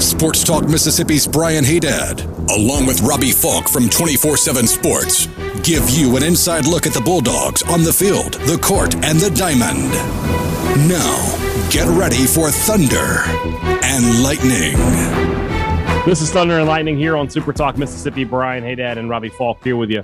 Sports Talk Mississippi's Brian Hadad, along with Robbie Faulk from 24 7 Sports, give you an inside look at the Bulldogs on the field, the court, and the diamond. Now, get ready for Thunder and Lightning. This is Thunder and Lightning here on Super Talk Mississippi. Brian Hadad and Robbie Faulk here with you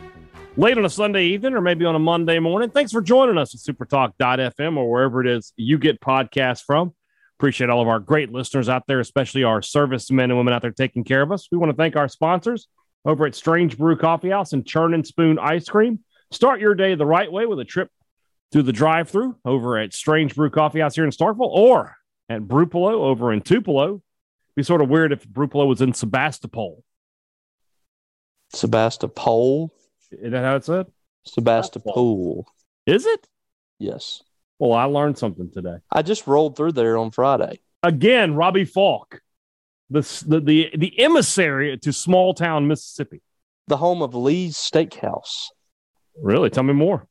late on a Sunday evening or maybe on a Monday morning. Thanks for joining us at supertalk.fm or wherever it is you get podcasts from. Appreciate all of our great listeners out there, especially our servicemen and women out there taking care of us. We want to thank our sponsors over at Strange Brew Coffee House and Churn and Spoon Ice Cream. Start your day the right way with a trip through the drive through over at Strange Brew Coffee House here in Starkville or at Brewpelo over in Tupelo be sort of weird if Brewpelo was in Sebastopol. Sebastopol. Is that how it's said? Sebastopol. Is it? Yes. Well, I learned something today. I just rolled through there on Friday. Again, Robbie Faulk, the the the, the emissary to small town Mississippi, the home of Lee's Steakhouse. Really? Tell me more.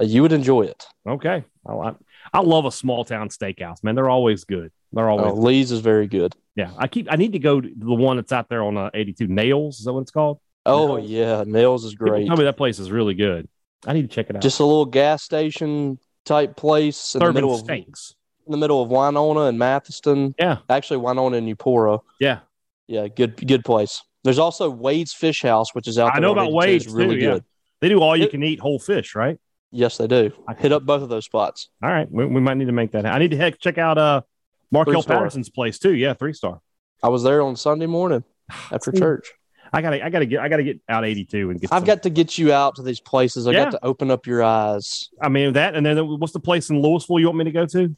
Uh, you would enjoy it. Okay. I, I, I love a small town steakhouse, man. They're always good. They're always. Oh, Lee's is very good. Yeah, I keep. I need to go to the one that's out there on uh, 82 Nails. Is that what it's called? Oh Nails. yeah, Nails is great. People tell me that place is really good. I need to check it out. Just a little gas station type place in Serving the middle of in the middle of Winona and Mathiston. Yeah, actually Winona and Eupora. Yeah, yeah, good good place. There's also Wade's Fish House, which is out. There. I know about Wade's really yeah. good. They do all you can eat whole fish, right? Yes, they do. I hit up both of those spots. All right, we, we might need to make that. I need to heck check out uh Markel Patterson's place too. Yeah, three star. I was there on Sunday morning after church. I gotta, I gotta get, I gotta get out eighty two and get. I've some. got to get you out to these places. I Yeah. got to open up your eyes. I mean that, and then what's the place in Louisville you want me to go to?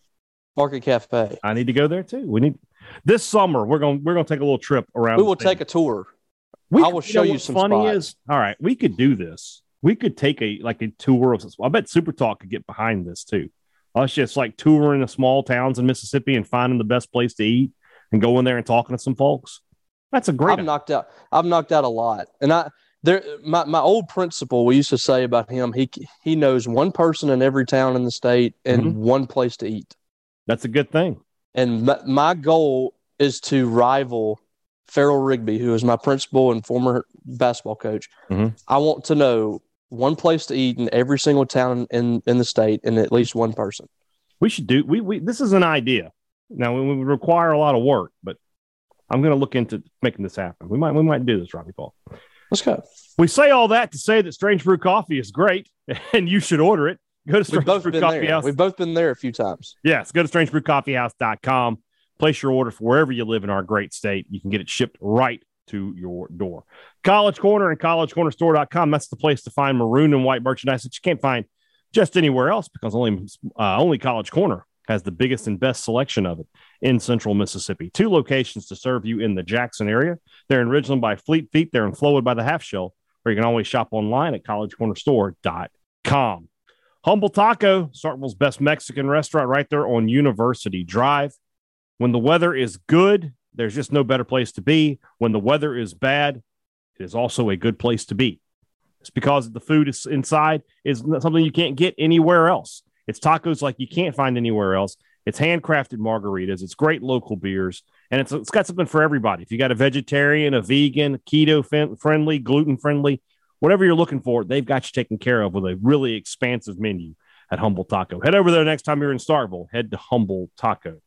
Market Cafe. I need to go there too. We need this summer. We're gonna we're going to take a little trip around. We will take a tour. We I will show know you some funny spots. is all right. We could do this. We could take a like a tour of. I bet Super Talk could get behind this too. Us just like touring the small towns in Mississippi and finding the best place to eat and going there and talking to some folks. That's a great. I've knocked out. I've knocked out a lot, and I there. My my old principal, we used to say about him, he he knows one person in every town in the state and Mhm. one place to eat. That's a good thing. And my, my goal is to rival Farrell Rigby, who is my principal and former basketball coach. Mhm. I want to know one place to eat in every single town in in the state, and at least one person. We should do. We we. This is an idea. Now we would require a lot of work, but I'm going to look into making this happen. We might we might do this, Robbie Paul. Let's go. We say all that to say that Strange Brew Coffee is great, and you should order it. Go to We've Strange Brew been Coffee there. House. We've both been there a few times. Yes, go to strangebrewcoffeehouse.com. Place your order for wherever you live in our great state. You can get it shipped right to your door. College Corner and collegecornerstore.com. That's the place to find maroon and white merchandise that you can't find just anywhere else because only uh, only College Corner has the biggest and best selection of it in central Mississippi. Two locations to serve you in the Jackson area. They're in Ridgeland by Fleet Feet. They're in Flowood by the Half Shell, or you can always shop online at collegecornerstore.com. Humble Taco, Starkville's best Mexican restaurant right there on University Drive. When the weather is good, there's just no better place to be. When the weather is bad, it is also a good place to be. It's because the food is inside is something you can't get anywhere else. It's tacos like you can't find anywhere else. It's handcrafted margaritas. It's great local beers, and it's it's got something for everybody. If you got a vegetarian, a vegan, keto friendly, gluten friendly, whatever you're looking for, they've got you taken care of with a really expansive menu at Humble Taco. Head over there next time you're in Starville. Head to Humble Taco.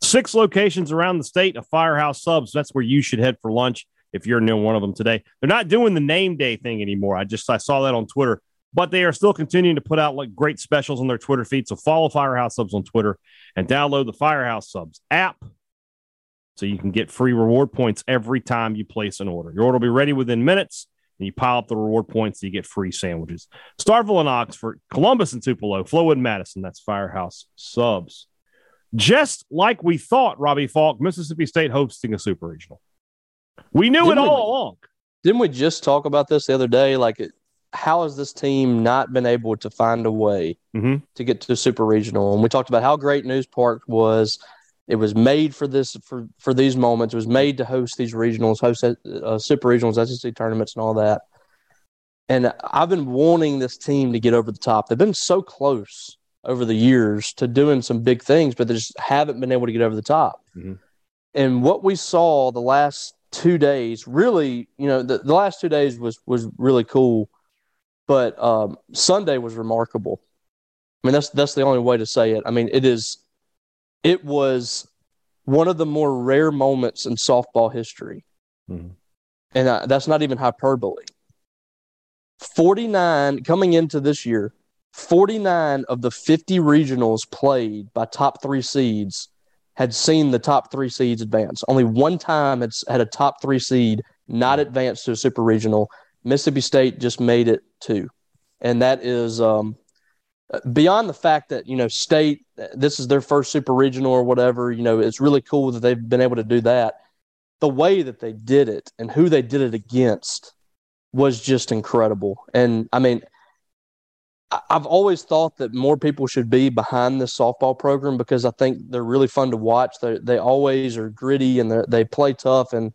Six locations around the state of Firehouse Subs. That's where you should head for lunch if you're near one of them today. They're not doing the name day thing anymore. I just I saw that on Twitter, but they are still continuing to put out like great specials on their Twitter feed. So follow Firehouse Subs on Twitter and download the Firehouse Subs app so you can get free reward points every time you place an order. Your order will be ready within minutes. And you pile up the reward points, so you get free sandwiches. Starville and Oxford, Columbus and Tupelo, Flowood and Madison. That's Firehouse Subs. Just like we thought, Robbie Faulk, Mississippi State hosting a super regional. We knew Didn't it we? all along. Didn't we just talk about this the other day? Like it, how has this team not been able to find a way mm-hmm. to get to super regional? And we talked about how great Nusz Park was. It was made for this for for these moments. It was made to host these regionals, host uh, super regionals, SEC tournaments, and all that. And I've been wanting this team to get over the top. They've been so close over the years to doing some big things, but they just haven't been able to get over the top. Mm-hmm. And what we saw the last two days, really, you know, the, the last two days was was really cool, but um, Sunday was remarkable. I mean, that's that's the only way to say it. I mean, it is, it was one of the more rare moments in softball history, mm-hmm. and uh, that's not even hyperbole. Forty nine coming into this year, forty nine of the fifty regionals played by top three seeds had seen the top three seeds advance. Only one time it's had a top three seed not advance to a super regional. Mississippi State just made it two, and that is um, beyond the fact that you know State this is their first super regional or whatever. You know it's really cool that they've been able to do that. The way that they did it and who they did it against was just incredible. And I mean, I've always thought that more people should be behind this softball program because I think they're really fun to watch. They they always are gritty and they play tough and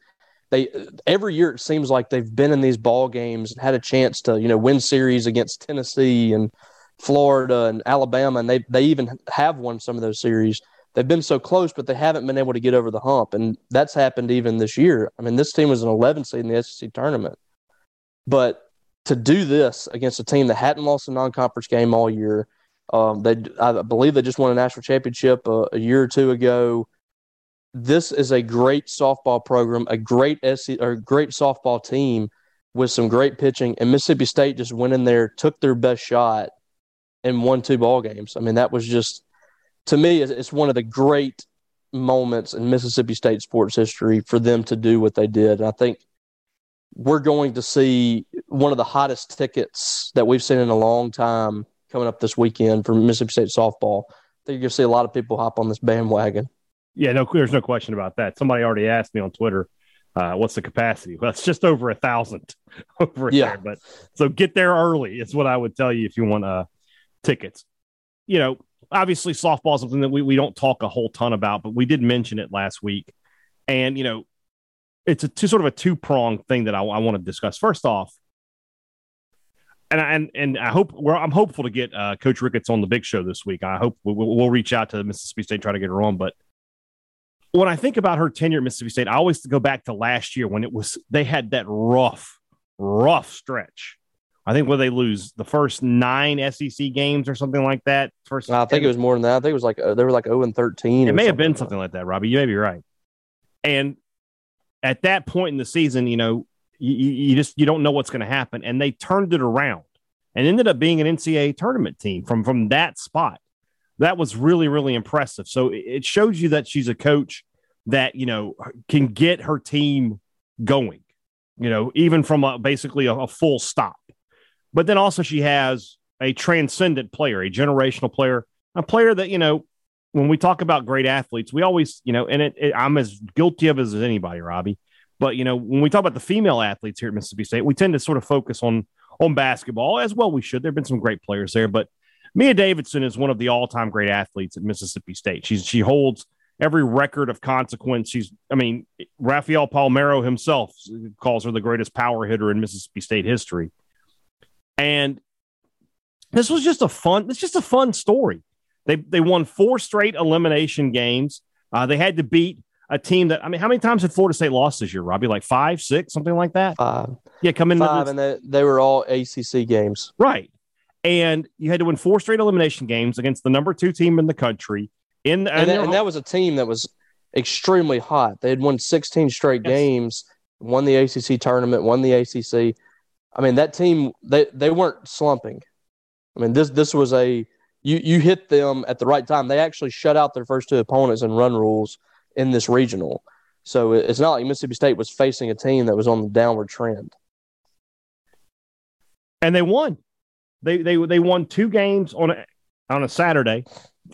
they every year it seems like they've been in these ball games and had a chance to you know win series against Tennessee and Florida and Alabama and they they even have won some of those series. They've been so close, but they haven't been able to get over the hump, and that's happened even this year. I mean, this team was an 11 seed in the SEC tournament, but to do this against a team that hadn't lost a non-conference game all year. Um, they, I believe, they just won a national championship a, a, year or two ago. This is a great softball program, a great SC, or great softball team with some great pitching. And Mississippi State just went in there, took their best shot, and won two ball games. I mean, that was just to me, it's one of the great moments in Mississippi State sports history for them to do what they did. And I think we're going to see one of the hottest tickets that we've seen in a long time coming up this weekend for Mississippi State softball. I think you're going to see a lot of people hop on this bandwagon. Yeah, no, there's no question about that. Somebody already asked me on Twitter, uh, what's the capacity? Well, it's just over a thousand over yeah. there. But so get there early. It's what I would tell you if you want uh, tickets. You know, obviously softball is something that we, we don't talk a whole ton about, but we did mention it last week. And, you know, it's a two, sort of a two pronged thing that I, I want to discuss. First off, and and and I hope well, I'm hopeful to get uh, Coach Ricketts on the big show this week. I hope we'll, we'll reach out to Mississippi State try to get her on. But when I think about her tenure at Mississippi State, I always go back to last year when it was they had that rough, rough stretch. I think where they lose the first nine SEC games or something like that. First, I think it was more than that. I think it was like uh, they were like zero and thirteen. It may have been something like that, Robbie. You may be right. And at that point in the season, you know, you, you just you don't know what's going to happen, and they turned it around and ended up being an NCAA tournament team from from that spot. That was really really impressive. So it shows you that she's a coach that you know can get her team going. You know, even from a, basically a, a full stop. But then also she has a transcendent player, a generational player, a player that you know when we talk about great athletes, we always, you know, and it, it, I'm as guilty of as anybody, Robbie. But you know, when we talk about the female athletes here at Mississippi State, we tend to sort of focus on on basketball as well. We should. There've been some great players there, but Mia Davidson is one of the all time great athletes at Mississippi State. She's she holds every record of consequence. She's, I mean, Rafael Palmeiro himself calls her the greatest power hitter in Mississippi State history. And this was just a fun. It's just a fun story. They they won four straight elimination games. Uh, they had to beat a team that I mean, how many times had Florida State lost this year, Robbie? Like five, six, something like that. Five. Yeah, come in five, and they, they were all ACC games, right? And you had to win four straight elimination games against the number two team in the country. In and, and, that, and that, was a team that was extremely hot. They had won 16 straight yes. games, won the ACC tournament, won the ACC. I mean, that team they they weren't slumping. I mean, this this was a you you hit them at the right time. They actually shut out their first two opponents in run rules in this regional. So it's not like Mississippi State was facing a team that was on the downward trend. And they won. They they they won two games on a on a Saturday.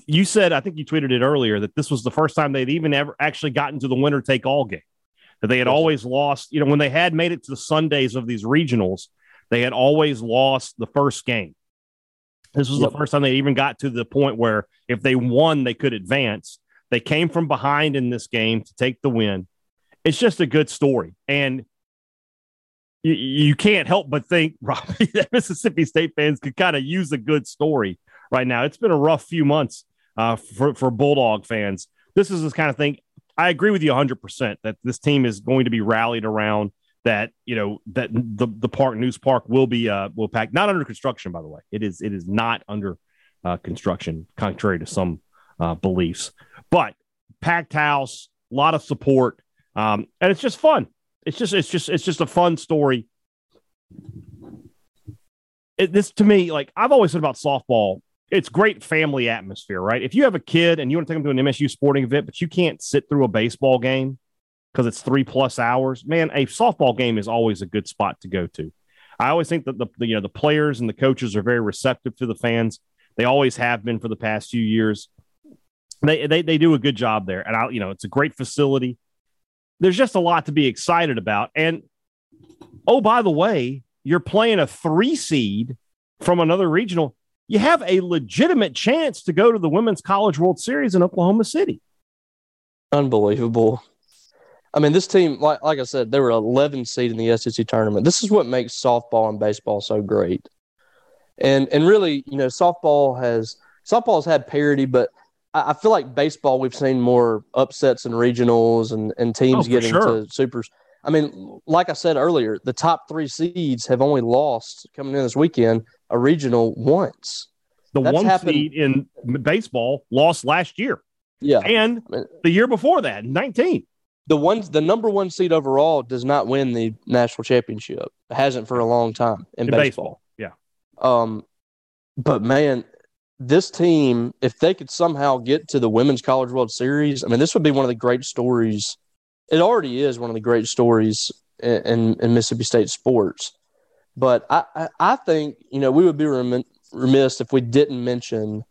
You said I think you tweeted it earlier that this was the first time they'd even ever actually gotten to the winner take all game. That they had always lost, you know, when they had made it to the Sundays of these regionals, They had always lost the first game. This was yep. the first time they even got to the point where if they won, they could advance. They came from behind in this game to take the win. It's just a good story. And you, you can't help but think, Robbie, that Mississippi State fans could kind of use a good story right now. It's been a rough few months uh, for, for Bulldog fans. This is this kind of thing. I agree with you 100% that this team is going to be rallied around that you know that the the park Nusz Park will be uh will pack not under construction by the way it is it is not under uh, construction contrary to some uh, beliefs but packed house a lot of support um and it's just fun it's just it's just it's just a fun story it, this to me like i've always said about softball it's great family atmosphere right if you have a kid and you want to take them to an msu sporting event but you can't sit through a baseball game because it's three plus hours. Man, a softball game is always a good spot to go to. I always think that the, the you know the players and the coaches are very receptive to the fans. They always have been for the past few years. They they they do a good job there, and I you know it's a great facility. There's just a lot to be excited about. And oh, by the way, you're playing a three seed from another regional. You have a legitimate chance to go to the Women's College World Series in Oklahoma City. Unbelievable. I mean, this team, like like I said, they were 11 seed in the SEC tournament. This is what makes softball and baseball so great. And and really, you know, softball has softball has had parity, but I, I feel like baseball we've seen more upsets and regionals and and teams oh, getting sure. to supers. I mean, like I said earlier, the top three seeds have only lost coming in this weekend a regional once. The That's one happened. seed in baseball lost last year. Yeah. And the year before that, 19 the one the number one seed overall does not win the national championship. It hasn't for a long time in, in baseball. baseball. Yeah. Um, but man, this team, if they could somehow get to the Women's College World Series, I mean, this would be one of the great stories. It already is one of the great stories in, in, in Mississippi State sports. But I, I, I, think, you know, we would be remiss if we didn't mention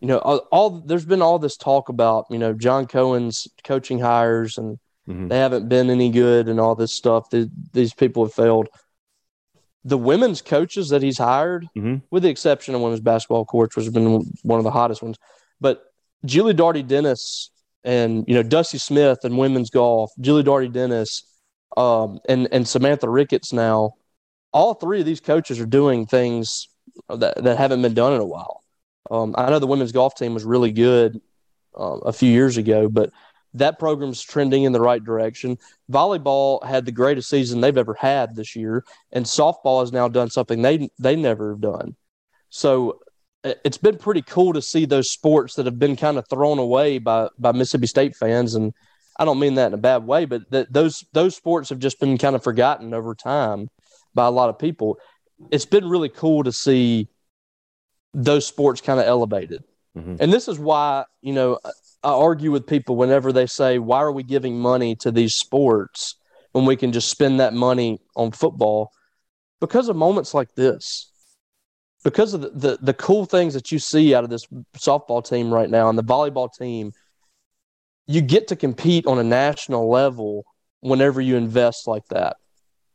you know, all, all, there's been all this talk about you know John Cohen's coaching hires and mm-hmm. they haven't been any good and all this stuff. The, these people have failed. The women's coaches that he's hired, mm-hmm. with the exception of women's basketball coach, which has been one of the hottest ones, but Julie Darty Dennis and you know Dusty Smith and women's golf, Julie Darty Dennis, um, and and Samantha Ricketts now, all three of these coaches are doing things that that haven't been done in a while. Um, I know the women's golf team was really good uh, a few years ago, but that program's trending in the right direction. Volleyball had the greatest season they've ever had this year, and softball has now done something they they never have done. So it's been pretty cool to see those sports that have been kind of thrown away by by Mississippi State fans, and I don't mean that in a bad way, but that those those sports have just been kind of forgotten over time by a lot of people. It's been really cool to see those sports kind of elevated. Mm-hmm. And this is why, you know, I argue with people whenever they say, why are we giving money to these sports when we can just spend that money on football? Because of moments like this, because of the, the, the cool things that you see out of this softball team right now and the volleyball team, you get to compete on a national level whenever you invest like that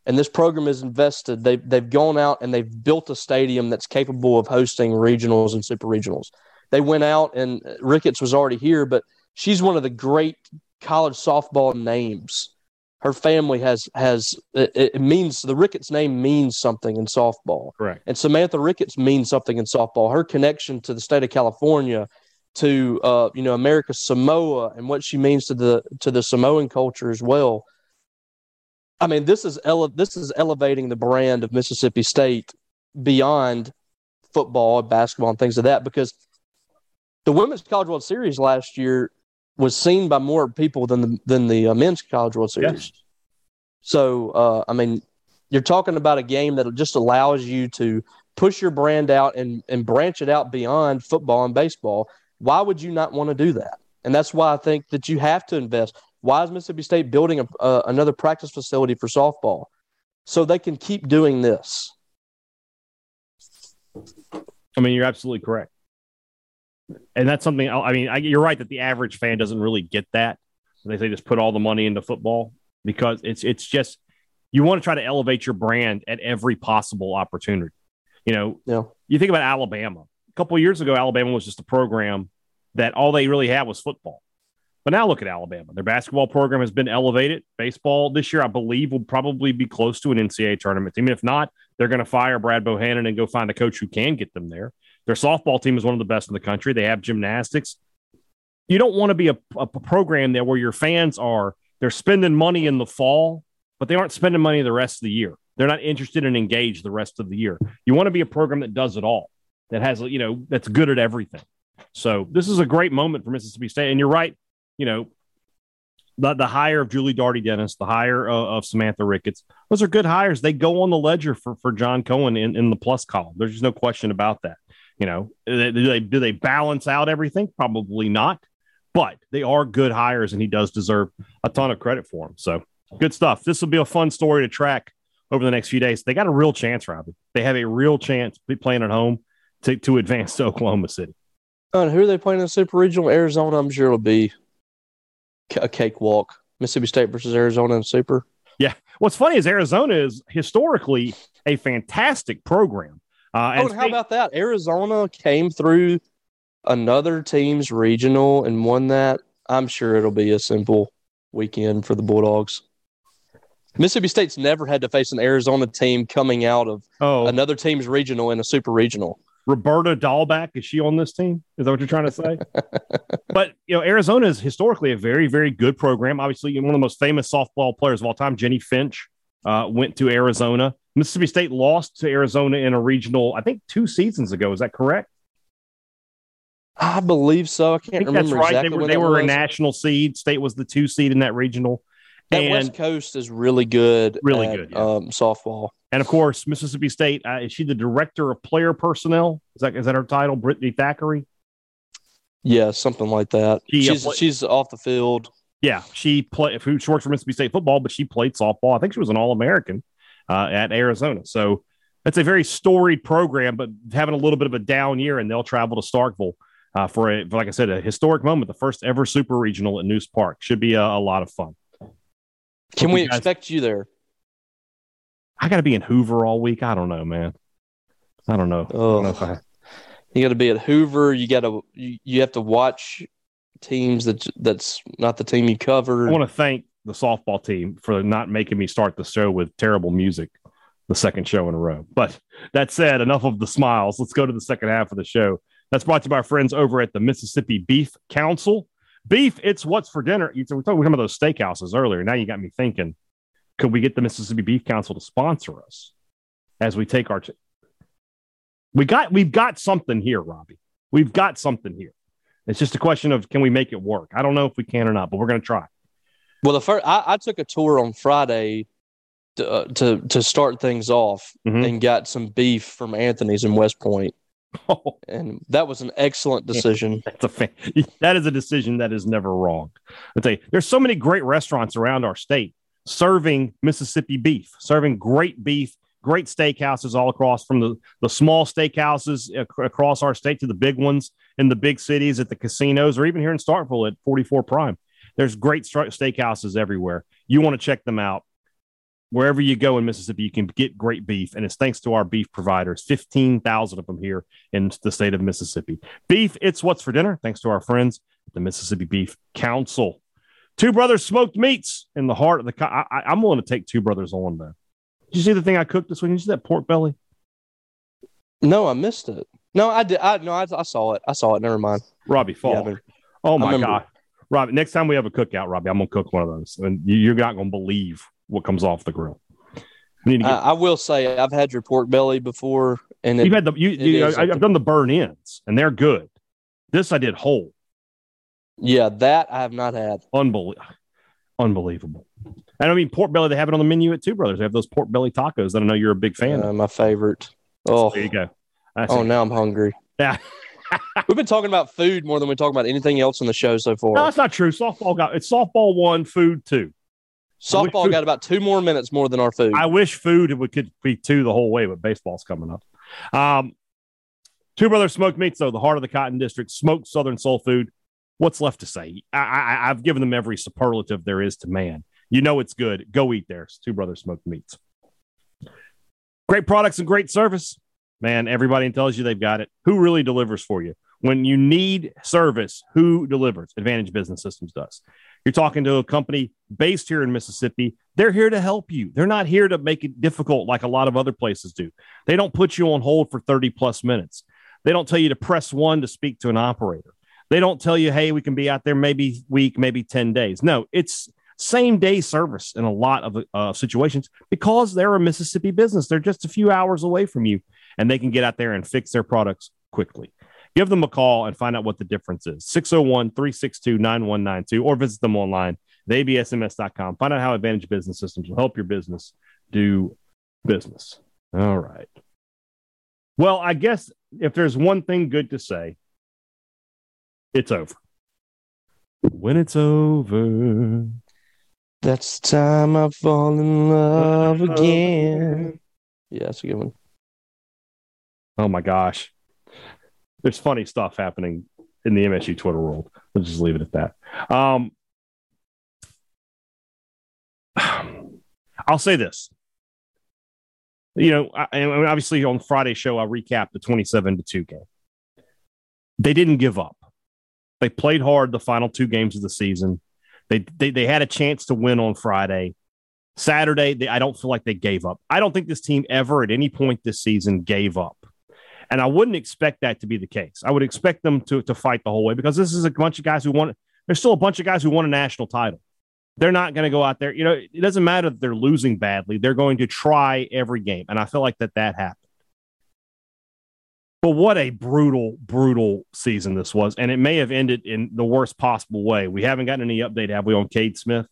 and this program is invested. They've they've gone out and they've built a stadium that's capable of hosting regionals and super regionals. They went out and Ricketts was already here, but she's one of the great college softball names. Her family has has it, it means the Ricketts name means something in softball. Correct. And Samantha Ricketts means something in softball. Her connection to the state of California, to uh, you know America Samoa, and what she means to the to the Samoan culture as well I mean, this is ele- this is elevating the brand of Mississippi State beyond football and basketball and things of like that because the women's college world series last year was seen by more people than the than the uh, men's college world series. Yes. So, uh, I mean, you're talking about a game that just allows you to push your brand out and and branch it out beyond football and baseball. Why would you not want to do that? And that's why I think that you have to invest. Why is Mississippi State building a, uh, another practice facility for softball? So they can keep doing this. I mean, you're absolutely correct. And that's something, I mean, I, you're right that the average fan doesn't really get that. They say just put all the money into football because it's it's just You want to try to elevate your brand at every possible opportunity. You know, Yeah. you think about Alabama. A couple of years ago, Alabama was just a program that all they really had was football. But now look at Alabama. Their basketball program has been elevated. Baseball this year, I believe, will probably be close to an NCAA tournament team. If not, they're going to fire Brad Bohannon and go find a coach who can get them there. Their softball team is one of the best in the country. They have gymnastics. You don't want to be a, a program there where your fans are, they're spending money in the fall, but they aren't spending money the rest of the year. They're not interested and engaged the rest of the year. You want to be a program that does it all, that has, you know, that's good at everything. So this is a great moment for Mississippi State. And you're right, you know, the, the hire of Julie Darty Dennis, the hire of, of, Samantha Ricketts, those are good hires. They go on the ledger for, for John Cohen in, in the plus column. There's just no question about that. You know, do they, do they balance out everything? Probably not, but they are good hires and he does deserve a ton of credit for them. So good stuff. This will be a fun story to track over the next few days. They got a real chance, Robbie. They have a real chance to be playing at home to, to advance to Oklahoma City. And who are they playing in the Super Regional? Arizona, I'm sure it'll be a cakewalk. Mississippi State versus Arizona in Super. Yeah. What's funny is Arizona is historically a fantastic program. Uh, oh, and how about that? Arizona came through another team's regional and won that. I'm sure it'll be a simple weekend for the Bulldogs. Mississippi State's never had to face an Arizona team coming out of oh. another team's regional in a super regional. Roberta Dalbec, is she on this team? Is that what you're trying to say? but you know, Arizona is historically a very, very good program. Obviously, one of the most famous softball players of all time, Jennie Finch, uh, went to Arizona. Mississippi State lost to Arizona in a regional, I think, two seasons ago. Is that correct? I believe so. I can't I remember. That's right. Exactly they were, they were a national seed. State was the two seed in that regional. That and West Coast is really good. Really at, good. Yeah. Um, softball. And of course, Mississippi State. Uh, is she the director of player personnel? Is that is that her title? Brittany Thackeray. Yeah, something like that. She, she's play- she's off the field. Yeah, she played. She works for Mississippi State football, but she played softball. I think she was an All American uh, at Arizona. So that's a very storied program, but having a little bit of a down year, and they'll travel to Starkville uh, for a, like I said, a historic moment, the first ever super regional at Nusz Park. Should be a, a lot of fun. Can Hope we guys, expect you there? I got to be in Hoover all week. I don't know, man. I don't know. Oh. Don't know I... You got to be at Hoover. You got to you, you have to watch teams that that's not the team you cover. I want to thank the softball team for not making me start the show with terrible music the second show in a row. But that said, enough of the smiles. Let's go to the second half of the show. That's brought to you by our friends over at the Mississippi Beef Council. Beef, it's what's for dinner. We talked about those steakhouses earlier. Now you got me thinking, could we get the Mississippi Beef Council to sponsor us as we take our? T- we got we've got something here, Robbie. We've got something here. It's just a question of can we make it work? I don't know if we can or not, but we're going to try. Well, the first I, I took a tour on Friday to uh, to, to start things off mm-hmm. and got some beef from Anthony's in West Point. Oh. And that was an excellent decision. That's a fan. that is a decision that is never wrong. I tell you, there's so many great restaurants around our state serving Mississippi beef, serving great beef, great steakhouses all across from the, the small steakhouses ac- across our state to the big ones in the big cities at the casinos or even here in Starkville at 44 Prime. There's great steakhouses everywhere. You want to check them out. Wherever you go in Mississippi, you can get great beef, and it's thanks to our beef providers. Fifteen thousand of them here in the state of Mississippi. Beef, it's what's for dinner. Thanks to our friends at the Mississippi Beef Council. Two Brothers Smoked Meats in the heart of the. Co- I, am willing to take Two Brothers on though. Did you see the thing I cooked this week? Did you see that pork belly? No, I missed it. No, I did. I no, I, I saw it. I saw it. Never mind. Robbie Fall. Yeah, oh my god, Robbie! Next time we have a cookout, Robbie, I'm gonna cook one of those, and you're not gonna believe what comes off the grill. Get- I, I, will say I've had your pork belly before, and it, you've had the you. you know, I've done the burn ins, and they're good. This I did whole. Yeah, that I have not had. Unbelievable, unbelievable. And I mean, pork belly. They have it on the menu at Two Brothers. They have those pork belly tacos that I know you're a big fan. Uh, of. My favorite. Oh, there you go. That's oh, it. now I'm hungry. Yeah. We've been talking about food more than we talk about anything else in the show so far. No, that's not true. Softball got it's softball one, food two. Softball got about two more minutes more than our food. I wish food would could be two the whole way, but baseball's coming up. Um, two Brothers Smoked Meats, though, the heart of the Cotton District, smoked Southern soul food. What's left to say? I, I've given them every superlative there is to man. You know it's good. Go eat there. Two Brothers Smoked Meats. Great products and great service. Man, everybody tells you they've got it. Who really delivers for you? When you need service, who delivers? Advantage Business Systems does. You're talking to a company based here in Mississippi. They're here to help you. They're not here to make it difficult like a lot of other places do. They don't put you on hold for 30 plus minutes. They don't tell you to press one to speak to an operator. They don't tell you, hey, we can be out there maybe week, maybe 10 days. No, it's same day service in a lot of uh, situations because they're a Mississippi business. They're just a few hours away from you and they can get out there and fix their products quickly. Give them a call and find out what the difference is 601 362 9192 or visit them online, theabsms.com. Find out how Advantage Business Systems will help your business do business. All right. Well, I guess if there's one thing good to say, it's over. When it's over, that's the time I fall in love again. Yeah, that's a good one. Oh my gosh. There's funny stuff happening in the MSU Twitter world. Let's just leave it at that. Um, I'll say this. You know, I, and obviously on Friday show, I'll recap the 27 to 2 game. They didn't give up. They played hard the final two games of the season. They they, they had a chance to win on Friday. Saturday, they, I don't feel like they gave up. I don't think this team ever at any point this season gave up. And I wouldn't expect that to be the case. I would expect them to, to fight the whole way because this is a bunch of guys who want, there's still a bunch of guys who won a national title. They're not going to go out there. You know, it doesn't matter if they're losing badly. They're going to try every game. And I feel like that that happened. But what a brutal, brutal season this was. And it may have ended in the worst possible way. We haven't gotten any update, have we, on Cade Smith?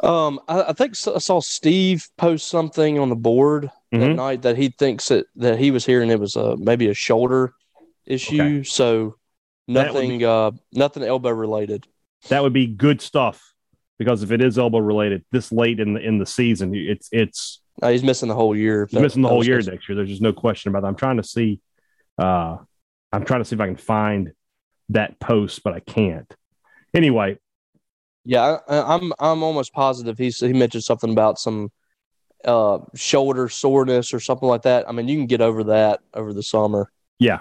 Um, I, I think I saw Steve post something on the board mm-hmm. that night that he thinks that, that he was hearing it was a, maybe a shoulder issue. Okay. So nothing, be, uh, nothing elbow related. That would be good stuff because if it is elbow related this late in the in the season, it's it's no, he's missing the whole year. He's that, missing the whole year next year. There's just no question about that. I'm trying to see. Uh, I'm trying to see if I can find that post, but I can't. Anyway. Yeah, I, I'm I'm almost positive he's he mentioned something about some uh, shoulder soreness or something like that. I mean, you can get over that over the summer. Yeah,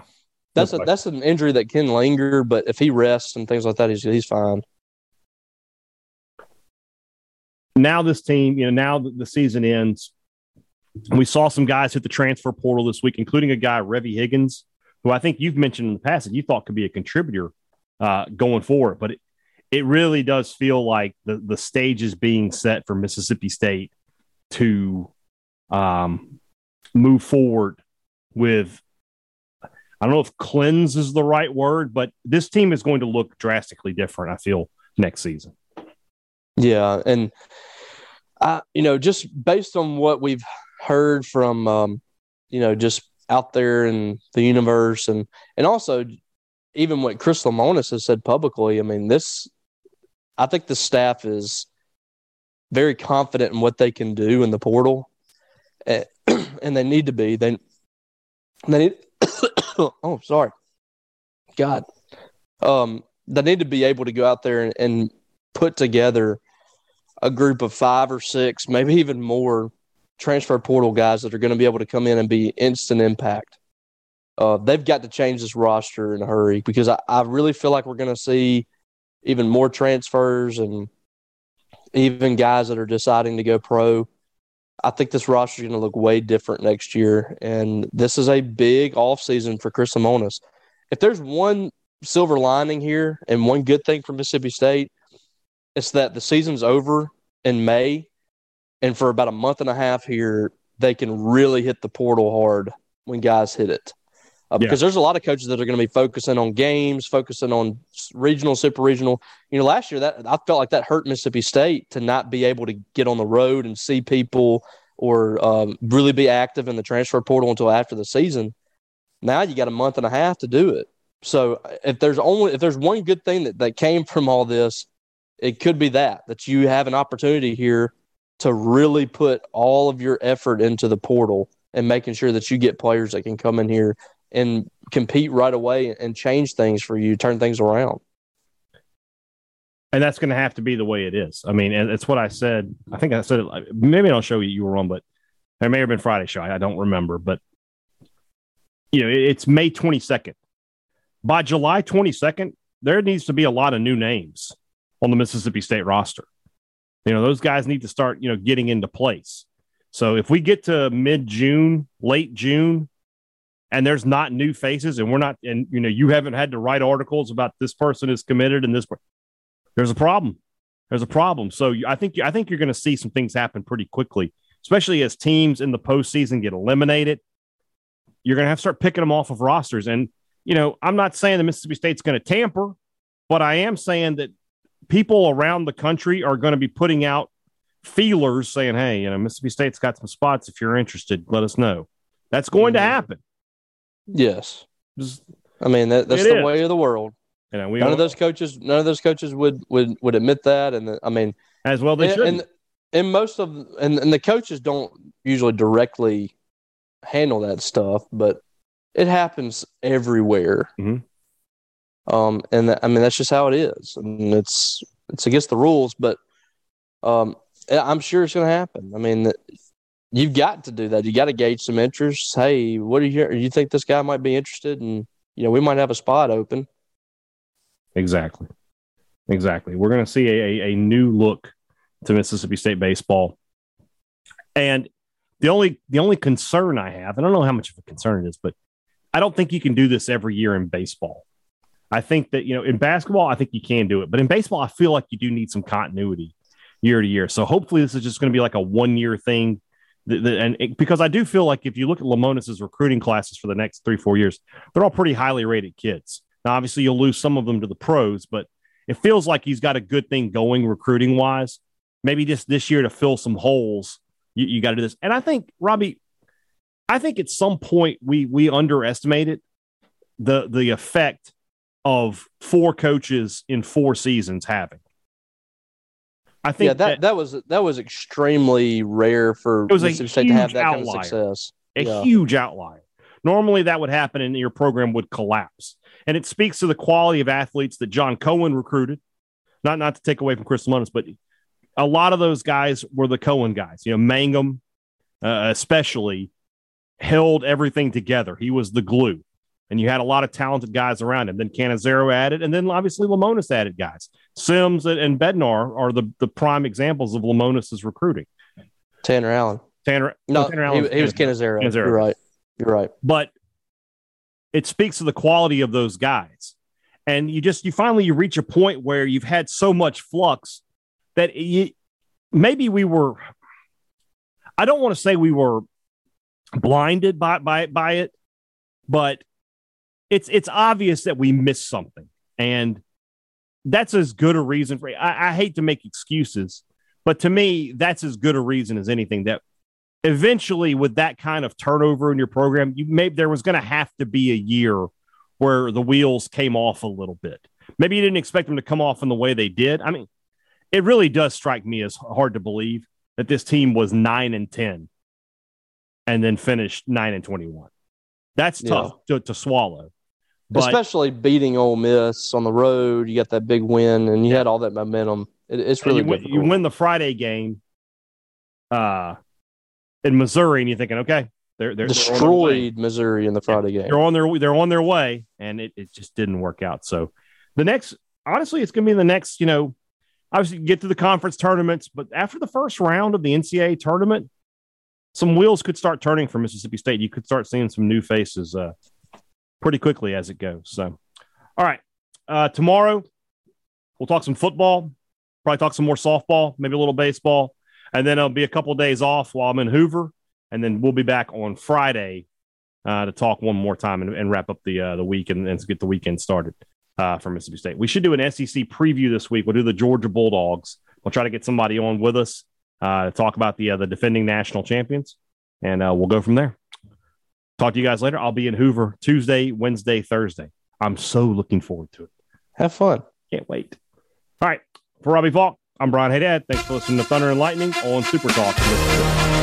that's a, that's an injury that can linger, but if he rests and things like that, he's he's fine. Now this team, you know, now that the season ends, we saw some guys hit the transfer portal this week, including a guy, Revy Higgins, who I think you've mentioned in the past that you thought could be a contributor uh, going forward. But it, it really does feel like the, the stage is being set for Mississippi State to um, move forward with. I don't know if cleanse is the right word, but this team is going to look drastically different, I feel, next season. Yeah. And, I, you know, just based on what we've heard from, um, you know, just out there in the universe and, and also even what Chris Lemonis has said publicly, I mean, this, I think the staff is very confident in what they can do in the portal. And, and they need to be. They, they need, oh, sorry. God. Um, they need to be able to go out there and, and put together a group of five or six, maybe even more transfer portal guys that are going to be able to come in and be instant impact. Uh, they've got to change this roster in a hurry because I, I really feel like we're going to see even more transfers and even guys that are deciding to go pro. I think this roster is going to look way different next year. And this is a big offseason for Chris Lemonis. If there's one silver lining here and one good thing for Mississippi State, it's that the season's over in May, and for about a month and a half here, they can really hit the portal hard when guys hit it. Uh, because yeah. there's a lot of coaches that are going to be focusing on games, focusing on regional, super regional. You know, last year that I felt like that hurt Mississippi State to not be able to get on the road and see people or um, really be active in the transfer portal until after the season. Now you got a month and a half to do it. So if there's only if there's one good thing that, that came from all this, it could be that that you have an opportunity here to really put all of your effort into the portal and making sure that you get players that can come in here and compete right away and change things for you, turn things around. and that's going to have to be the way it is. I mean, and it's what I said. I think I said it. Maybe I'll show you you were wrong, but it may have been Friday show. I don't remember, but you know, it's May 22nd. By July 22nd, there needs to be a lot of new names on the Mississippi State roster. You know, those guys need to start, you know, getting into place. So if we get to mid June, late June, and there's not new faces, and we're not, and you know, you haven't had to write articles about this person is committed and this, there's a problem. There's a problem. So I think I think you're going to see some things happen pretty quickly, especially as teams in the postseason get eliminated. You're going to have to start picking them off of rosters, and you know, I'm not saying that Mississippi State's going to tamper, but I am saying that people around the country are going to be putting out feelers saying, hey, you know, Mississippi State's got some spots. If you're interested, let us know. That's going to mm-hmm. happen. Yes. I mean, that, that's the is. way of the world. You know, we none of those coaches, none of those coaches would would would admit that, and the, I mean, as well they and, should. And, and most of and, and the coaches don't usually directly handle that stuff, but it happens everywhere. Mm-hmm. Um, and th- I mean that's just how it is, and it's it's against the rules, but um, I'm sure it's going to happen. I mean, you've got to do that. You got to gauge some interest. Hey, what do you you think this guy might be interested? And you know, we might have a spot open. Exactly, exactly. We're going to see a, a new look to Mississippi State baseball, and the only the only concern I have, and I don't know how much of a concern it is, but I don't think you can do this every year in baseball. I think that, you know, in basketball, I think you can do it. But in baseball, I feel like you do need some continuity year to year. So hopefully this is just going to be like a one year thing. and it, because I do feel like if you look at Lemonis's recruiting classes for the next three, four years, they're all pretty highly rated kids. Now, obviously, you'll lose some of them to the pros, but it feels like he's got a good thing going recruiting wise. Maybe just this year to fill some holes, you, you got to do this. And I think, Robbie, I think at some point we we underestimated the the effect of four coaches in four seasons having. I think yeah, that, that, that was that was extremely rare for it was Mississippi State to have that outlier, kind of success. A yeah. huge outlier. Normally that would happen and your program would collapse. And it speaks to the quality of athletes that John Cohen recruited. Not not to take away from Chris Lemonis, but a lot of those guys were the Cohen guys. You know, Mangum, uh, especially, held everything together. He was the glue. And you had a lot of talented guys around him. Then Cannizzaro added, and then obviously Lemonis added guys. Sims and Bednar are the, the prime examples of Lemonis's recruiting. Tanner Allen. Tanner. No, Tanner Allen. He, he was Cannizzaro. Cannizzaro. You're right. You're right. But it speaks to the quality of those guys. And you just, you finally, you reach a point where you've had so much flux that you, maybe we were, I don't want to say we were blinded by by by it, but it's it's obvious that we missed something, and that's as good a reason for. I, I hate to make excuses, but to me, that's as good a reason as anything that eventually with that kind of turnover in your program, you may there was going to have to be a year where the wheels came off a little bit. Maybe you didn't expect them to come off in the way they did. I mean, it really does strike me as hard to believe that this team was nine and ten and then finished nine and twenty one. That's tough yeah. to, to swallow. But, Especially beating Ole Miss on the road, you got that big win, and you had all that momentum. It, it's really you win, you win, the Friday game, uh, in Missouri, and you're thinking, okay, they're they're destroyed they're Missouri in the Friday yeah, game. They're on their they're on their way, and it, it just didn't work out. So the next, honestly, it's going to be the next. You know, obviously get to the conference tournaments, but after the first round of the NCAA tournament, some wheels could start turning for Mississippi State. You could start seeing some new faces uh, pretty quickly as it goes. So, all right, uh, tomorrow we'll talk some football, probably talk some more softball, maybe a little baseball, and then it'll be a couple of days off while I'm in Hoover, and then we'll be back on Friday uh, to talk one more time and, and wrap up the uh, the week and, and get the weekend started uh, for Mississippi State. We should do an SEC preview this week. We'll do the Georgia Bulldogs. We'll try to get somebody on with us uh, to talk about the uh, the defending national champions, and uh, we'll go from there. Talk to you guys later. I'll be in Hoover Tuesday, Wednesday, Thursday. I'm so looking forward to it. Have fun. Can't wait. All right. For Robbie Faulk, I'm Brian Hadad. Thanks for listening to Thunder and Lightning on Super Talk. Super Talk